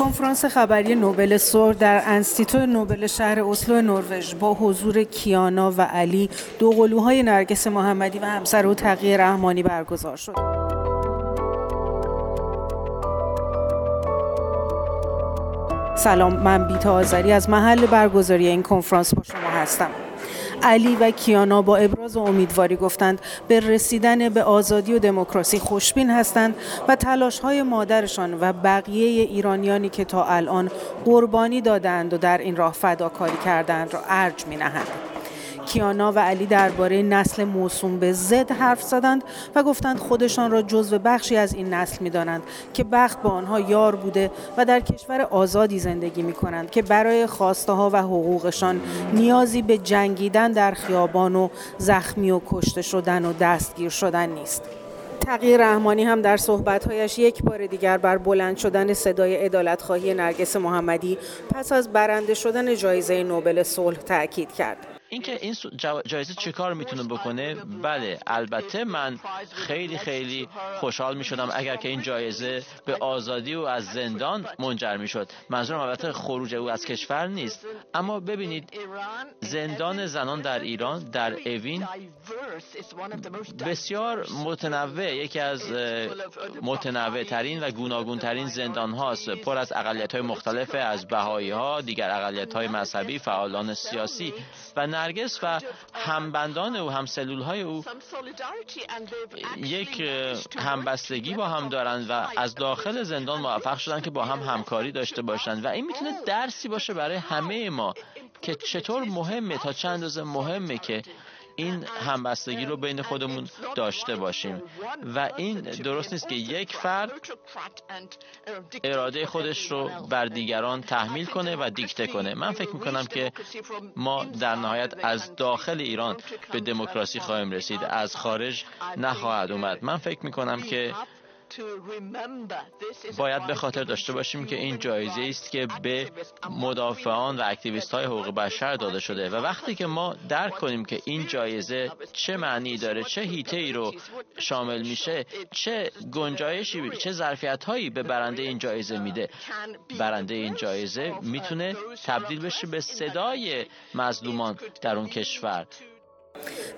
کنفرانس خبری نوبل سور در انستیتو نوبل شهر اسلو نروژ با حضور کیانا و علی دو قلوهای نرگس محمدی و همسر او تقیه رحمانی برگزار شد. سلام من بیتا آذری از محل برگزاری این کنفرانس با شما هستم. علی و کیانا با ابراز امیدواری گفتند به رسیدن به آزادی و دموکراسی خوشبین هستند و تلاش های مادرشان و بقیه ایرانیانی که تا الان قربانی دادند و در این راه فداکاری کردند را ارج می نهند. کیانا و علی درباره نسل موسوم به زد حرف زدند و گفتند خودشان را جزو بخشی از این نسل می دانند که بخت با آنها یار بوده و در کشور آزادی زندگی می کنند که برای خواسته ها و حقوقشان نیازی به جنگیدن در خیابان و زخمی و کشته شدن و دستگیر شدن نیست. تغییر رحمانی هم در صحبتهایش یک بار دیگر بر بلند شدن صدای عدالتخواهی نرگس محمدی پس از برنده شدن جایزه نوبل صلح تاکید کرد. اینکه این جایزه چه کار می‌تونه بکنه؟ بله البته من خیلی خیلی خوشحال می‌شدم اگر که این جایزه به آزادی و از زندان منجر می‌شد. منظورم البته خروج او از کشور نیست. اما ببینید زندان زنان در ایران در اوین بسیار متنوع یکی از متنوع ترین و گوناگون ترین زندان هاست. پر از اقلیت های مختلف از بهایی ها دیگر اقلیت های مذهبی فعالان سیاسی و نرگس و همبندان او هم های او یک همبستگی با هم دارند و از داخل زندان موفق شدن که با هم همکاری داشته باشند و این می‌تونه درسی باشه برای همه ما که چطور مهمه تا چند اندازه مهمه که این همبستگی رو بین خودمون داشته باشیم. و این درست نیست که یک فرد اراده خودش رو بر دیگران تحمیل کنه و دیکته کنه. من فکر می‌کنم که ما در نهایت از داخل ایران به دموکراسی خواهیم رسید؟ از خارج نخواهد اومد. من فکر می‌کنم که باید به خاطر داشته باشیم که این جایزه است که به مدافعان و اکتیویست های حقوق بشر داده شده و وقتی که ما درک کنیم که این جایزه چه معنی داره چه هیته ای رو شامل میشه چه گنجایشی چه ظرفیت هایی به برنده این جایزه میده. برنده این جایزه می‌تونه تبدیل بشه به صدای مظلومان در اون کشور.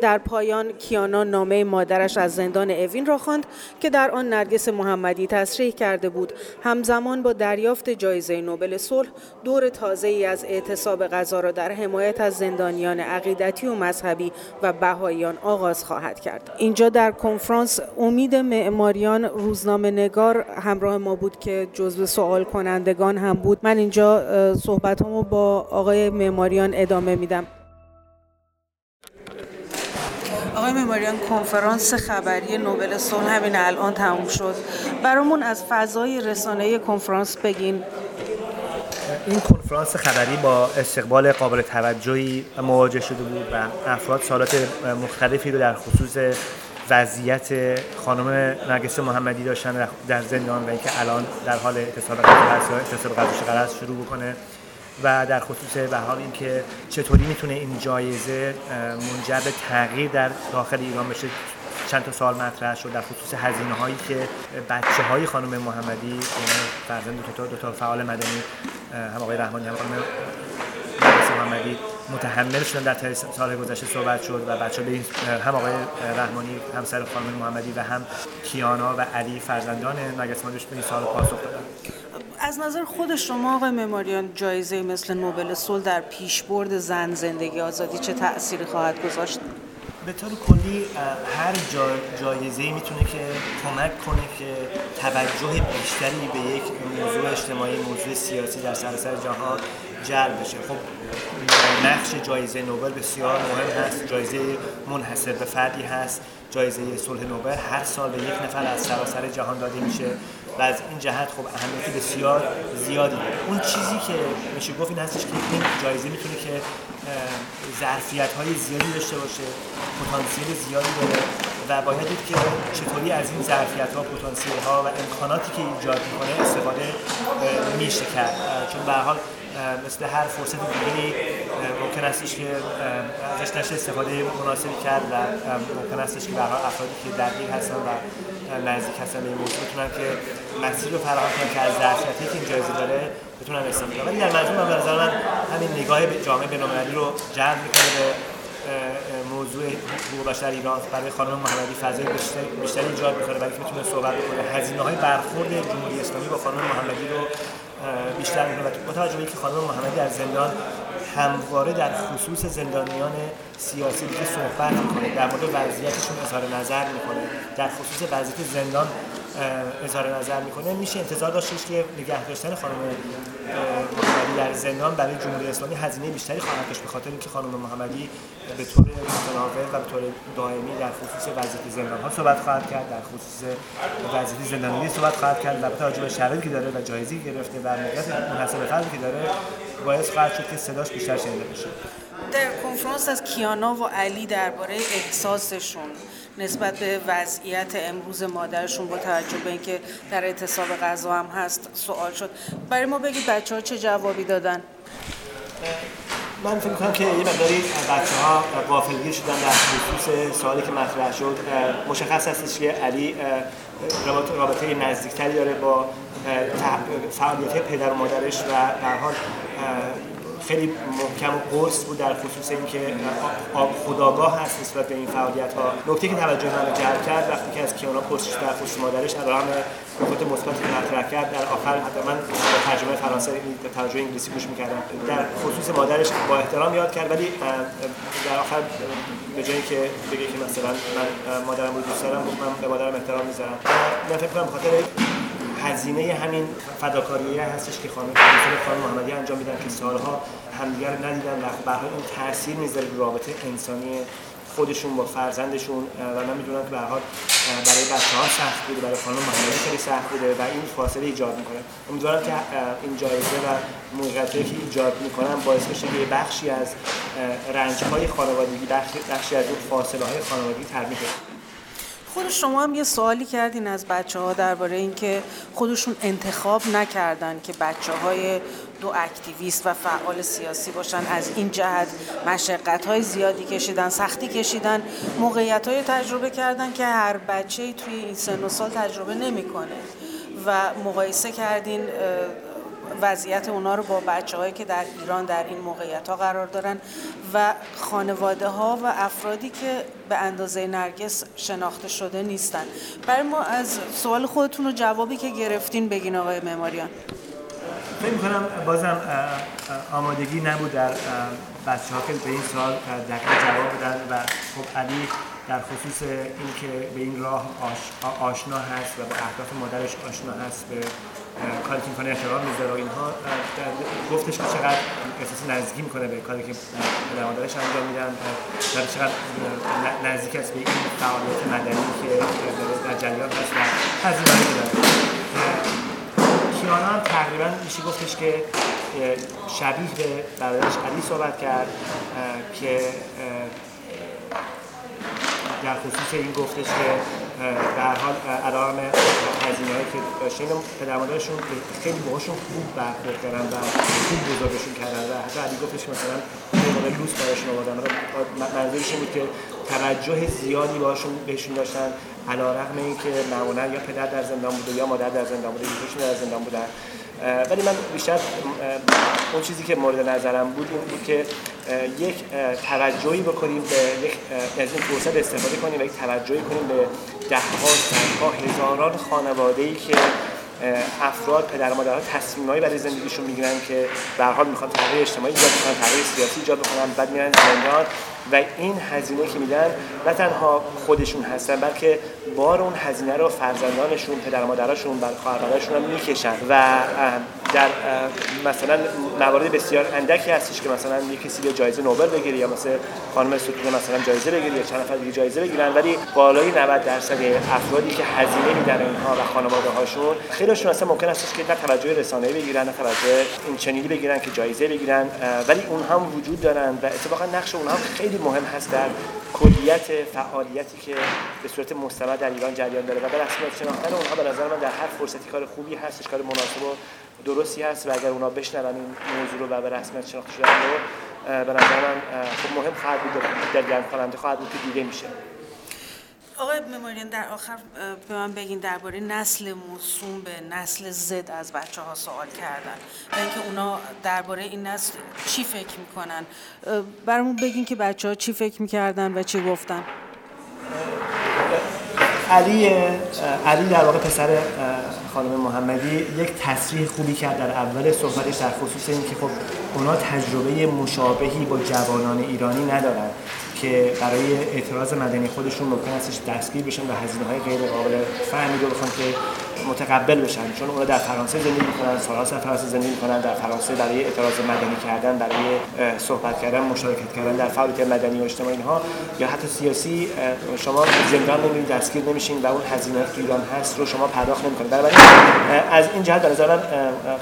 در پایان کیانا نامه مادرش از زندان اوین را خواند که در آن نرگس محمدی تصریح کرده بود. همزمان با دریافت جایزه نوبل صلح دور تازه ای از اعتصاب غذا را در حمایت از زندانیان عقیدتی و مذهبی و بهاییان آغاز خواهد کرد. اینجا در کنفرانس امید معماریان روزنامه نگار همراه ما بود که جزو سوال کنندگان هم بود. من اینجا صحبتامو با آقای معماریان ادامه میدم. آقای مماریان کنفرانس خبری نوبل صلح همین الان تموم شد. برامون از فضای رسانه کنفرانس بگین. این کنفرانس خبری با استقبال قابل توجهی مواجه شده بود و افراد سالات مختلفی رو در خصوص وضعیت خانم نرگس محمدی داشتن در زندان و اینکه الان در حال اعتصاب قضا شروع بکنه. و در خصوص به حال اینکه چطوری می‌تونه این جایزه منجر به تغییر در داخل ایران بشه چند تا سال مطرح شد در خصوص هزینه هایی که بچه های خانم محمدی یعنی فرزند دو تا دو تا فعال مدنی هم آقای رحمانی هم خانم محمدی متحمل شدن در سال گذشته صحبت شد و بچه به هم آقای رحمانی همسر خانم محمدی و هم کیانا و علی فرزندان نرگس به این سال پاسخ دادن. از نظر خود شما آقای مماریان جایزه مثل نوبل صلح در پیشبرد زن زندگی آزادی چه تأثیری خواهد گذاشت؟ به طور کلی هر جا جایزه می‌تونه که کمک کنه که توجه بیشتری به یک موضوع اجتماعی موضوع سیاسی در سراسر جهان جلب بشه. خب نقش جایزه نوبل بسیار مهم هست. جایزه منحصر به فردی هست. جایزه صلح نوبل هر سال به یک نفر از سراسر جهان داده میشه. و از این جهت خب اهمیت بسیار زیادی داره. اون چیزی که میشه گفت این هستش که این جایزه می‌تونه که ظرفیت های زیادی داشته باشه پتانسیل زیادی داره و باید دید که چطوری از این ظرفیت ها پتانسیل ها و امکاناتی که ایجاد می‌کنه استفاده میشه کرد. چون به حال مثل هر فرصت دیگه ممکن استش که ازش نشه استفاده مناسبی کرد و ممکن استش که برای افرادی که درگیر هستن و نزدیک هستن به این موضوع. بتونن که مسیر رو فراهم کنن که از ظرفیتی که این جایزه داره بتونن استفاده کنن. ولی در مجموع من نظر من همین نگاه به جامعه بین‌المللی رو جلب می‌کنه به موضوع حقوق بشر ایران برای خانم محمدی فضای بیشتر بیشتری ایجاد می‌کنه برای بتونه صحبت بکنه. هزینه های برخورد جمهوری اسلامی با خانم محمدی رو بیشتر می‌کنه. و با توجه که خانم محمدی در زندان همواره در خصوص زندانیان سیاسی که صحبت می‌کنه. در مورد وضعیتشون اظهار نظر می‌کنه. در خصوص وضعیت زندان اظهار نظر می‌کنه. میشه انتظار داشتش که نگه داشتن خانم محمدی در زندان برای جمهوری اسلامی هزینه بیشتری خواهد داشت به خاطر اینکه خانم محمدی به طور متناوب و به طور دائمی در خصوص وضعیت زندان ها صحبت خواهد کرد در خصوص وضعیت زندانی صحبت خواهد کرد. به توجه به شرایطی که داره و جایزی گرفته و موقعیت منحصر که داره باعث خواهد شد که صداش بیشتر شنیده بشه. در کنفرانس از کیانا و علی درباره احساسشون نسبت به وضعیت امروز مادرشون با توجه به اینکه در اعتصاب غذا هم هست سوال شد. برای ما بگید بچه ها چه جوابی دادن؟ من فکر کنم که یه مقداری بچه ها غافلگیر شدن در خصوص سوالی که مطرح شد. مشخص هستش که علی رابطه نزدیکتری داره با فعالیت پدر و مادرش و در حال خیلی محکم و قرص بود در خصوص اینکه خداگاه هست نسبت به این فعالیت ها نکته که توجه من جلب کرد وقتی که از کیانا پرسش در خصوص مادرش علیرغم نکات مثبتی که مطرح کرد در آخر حتی من با ترجمه فرانسه به ترجمه انگلیسی گوش می‌کردم. در خصوص مادرش با احترام یاد کرد ولی در آخر به جایی که بگه که مثلا من مادرم رو دوست دارم من به مادرم احترام می‌ذارم. من فکر کنم هزینه همین فداکاری هستش که خانم خانم محمدی انجام میدن که سالها همدیگر ندیدن و به این تاثیر می‌ذاره رابطه انسانی خودشون با فرزندشون و من می‌دونم که به حال برای بچه ها سخت بوده برای خانم محمدی خیلی سخت بوده و این فاصله ایجاد می‌کنه. امیدوارم که این جایزه و موقعیتی که ایجاد می‌کنن باعث بشه که بخشی از رنج های خانوادگی بخشی از اون فاصله های خانوادگی ترمیم خود شما هم یه سوالی کردین از بچه ها درباره اینکه خودشون انتخاب نکردن که بچه های دو اکتیویست و فعال سیاسی باشن. از این جهت مشقت های زیادی کشیدن سختی کشیدن موقعیت های تجربه کردن که هر بچه توی این سن و سال تجربه نمی‌کنه. و مقایسه کردین وضعیت اونا رو با بچه هایی که در ایران در این موقعیت ها قرار دارن و خانواده ها و افرادی که به اندازه نرگس شناخته شده نیستن. برای ما از سوال خودتون و جوابی که گرفتین بگین آقای معماریان. فکر می‌کنم بازم آمادگی نبود در بچه ها که به این سال دقیق جواب بدن و خب علی در خصوص اینکه به این راه آشنا هست و به اهداف مادرش آشنا هست به کاری که می‌کنه احترام می‌ذاره اینها گفتش که چقدر احساس نزدیکی می‌کنه به کاری که پدر مادرش انجام میدن و چقدر نزدیک است به این فعالیت مدنی که در جریان هست و هزینه داره. کیانا هم تقریبا میشه گفتش که شبیه به برادرش علی صحبت کرد که در خصوص این گفتش که هر حال علائم هزینه هایی که داشتین پدر مادرشون خیلی باهاشون خوب برخورد کردن و خوب بزرگشون کردن و حتی علی گفتش مثلا یه لوس براشون آوردن منظورش بود که توجه زیادی باشون بهشون داشتن. علا رقم این که معمولا یا پدر در زندان بوده یا مادر در زندان بوده یکیشون در زندان بودن. ولی من بیشتر اون چیزی که مورد نظرم بود این بود که یک توجهی بکنیم به یک از این فرصت استفاده کنیم و یک توجهی کنیم به ده ها صدها هزاران خانواده ای که افراد پدر مادرها تصمیمایی برای زندگیشون می‌گیرن که به حال می‌خوان تغییر اجتماعی ایجاد کنن تغییر سیاسی ایجاد بکنن بعد میرن زندان و این هزینه که میدن نه تنها خودشون هستن بلکه بار اون هزینه رو فرزندانشون پدر بر خواهرشون هم می‌کشن و در مثلا موارد بسیار اندکی هستش که مثلا یک کسی یا جایزه نوبل بگیره یا مثلا خانم ستونه مثلا جایزه بگیره یا چند نفر جایزه بگیرن ولی بالای 90 درصد افرادی که هزینه میدن اینها و خانواده هاشون خیلیشون اصلا ممکن است که نه توجه رسانه‌ای بگیرن نه توجه این چنینی بگیرن که جایزه بگیرن ولی اون هم وجود دارن و اتفاقا نقش اونها خیلی مهم هست در کلیت فعالیتی که به صورت مستمر در ایران جریان داره و در رسمیت شناختن اونها به نظر من در هر فرصتی کار خوبی هستش کار مناسب و درستی هست و اگر اونا بشنون این موضوع رو و به رسمیت شناخته شدن رو به نظر من خب مهم خواهد بود در گرم کننده خواهد بود که دیده میشه. آقای مماریان در آخر به من بگین درباره نسل موسوم به نسل زد از بچه ها سوال کردن. و اینکه اونا درباره این نسل چی فکر می‌کنن؟ برامون بگین که بچه ها چی فکر می‌کردن و چی گفتن. علی علی در واقع پسر خانم محمدی یک تصریح خوبی کرد در اول صحبتش در خصوص اینکه خب اونا تجربه مشابهی با جوانان ایرانی ندارن که برای اعتراض مدنی خودشون ممکن استش دستگیر بشن و هزینه های غیر قابل فهمی رو بخوان که متقبل بشن. چون اونا در فرانسه زندگی می‌کنن سالها در فرانسه زندگی می‌کنن در فرانسه برای اعتراض مدنی کردن برای صحبت کردن مشارکت کردن در فعالیت مدنی و اجتماعی اینها. یا حتی سیاسی شما زندان نمیرید دستگیر نمیشین و اون هزینه که ایران هست رو شما پرداخت نمی‌کنید. بنابراین از این جهت به نظر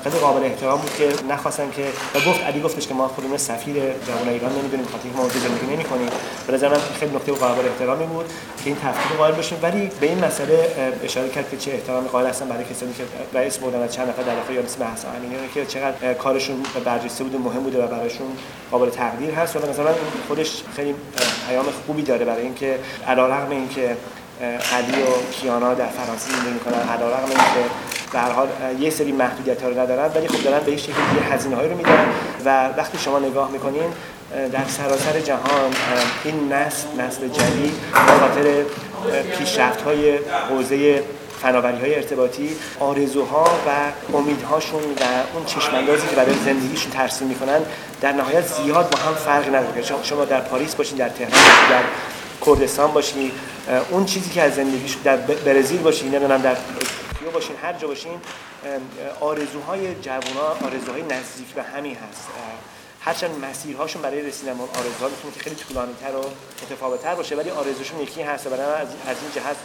خیلی قابل احترام بود که نخواستن که و گفت علی گفتش که ما خودمون سفیر جوان ایران نمی‌دونیم خاطر اینکه ما زندگی نمی‌کنیم. به نظر من خیلی نکته قابل احترامی بود که این تفکیک قائل بشیم. ولی به این مسئله اشاره کرد که چه احترامی قائل هستن برای کسانی که رئیس بودن و چند نفر در داخل مثل حسن امینی که چقدر کارشون برجسته بود مهم بوده و برایشون قابل تقدیر هست. و به نظر من خودش خیلی پیام خوبی داره برای اینکه علیرغم اینکه علی و کیانا در فرانسه زندگی می‌کنن علیرغم اینکه به هر حال یه سری محدودیت ها رو ندارن ولی خب دارن به این شکلی یه هزینه هایی رو میدن و وقتی شما نگاه می‌کنین در سراسر جهان این نسل نسل جدید به خاطر پیشرفت های حوزه فناوری های ارتباطی آرزوها و امیدهاشون و اون چشماندازی که برای زندگیشون ترسیم می‌کنن در نهایت زیاد با هم فرق نداره. شما در پاریس باشین در تهران باشین در کردستان باشین اون چیزی که از زندگیش در برزیل باشین نمی‌دونم در توکیو باشین هر جا باشین آرزوهای جوونا آرزوهای نزدیک به همین هست. هرچند مسیرهاشون برای رسیدن به آرزوها می‌تونه که خیلی طولانی‌تر و متفاوت‌تر باشه ولی آرزوشون یکی هست برای از, این جهت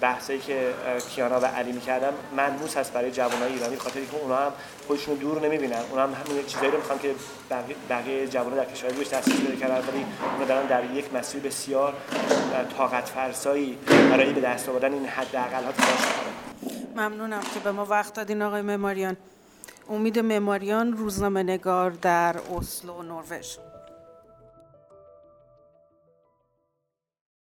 بحثایی که کیانا و علی می‌کردم ملموس هست برای جوانای ایرانی خاطر که اونها هم خودشون دور نمی‌بینن. اونها هم همین چیزایی رو می‌خوان که بقیه, جوانان در کشور دیگه تاثیر بده کردن ولی اونا دارن در یک مسیر بسیار طاقت فرسایی برای به دست آوردن این حداقل‌ها تلاش ممنونم که به ما وقت دادین آقای معماریان. امید معماریان روزنامه نگار در اسلو نروژ.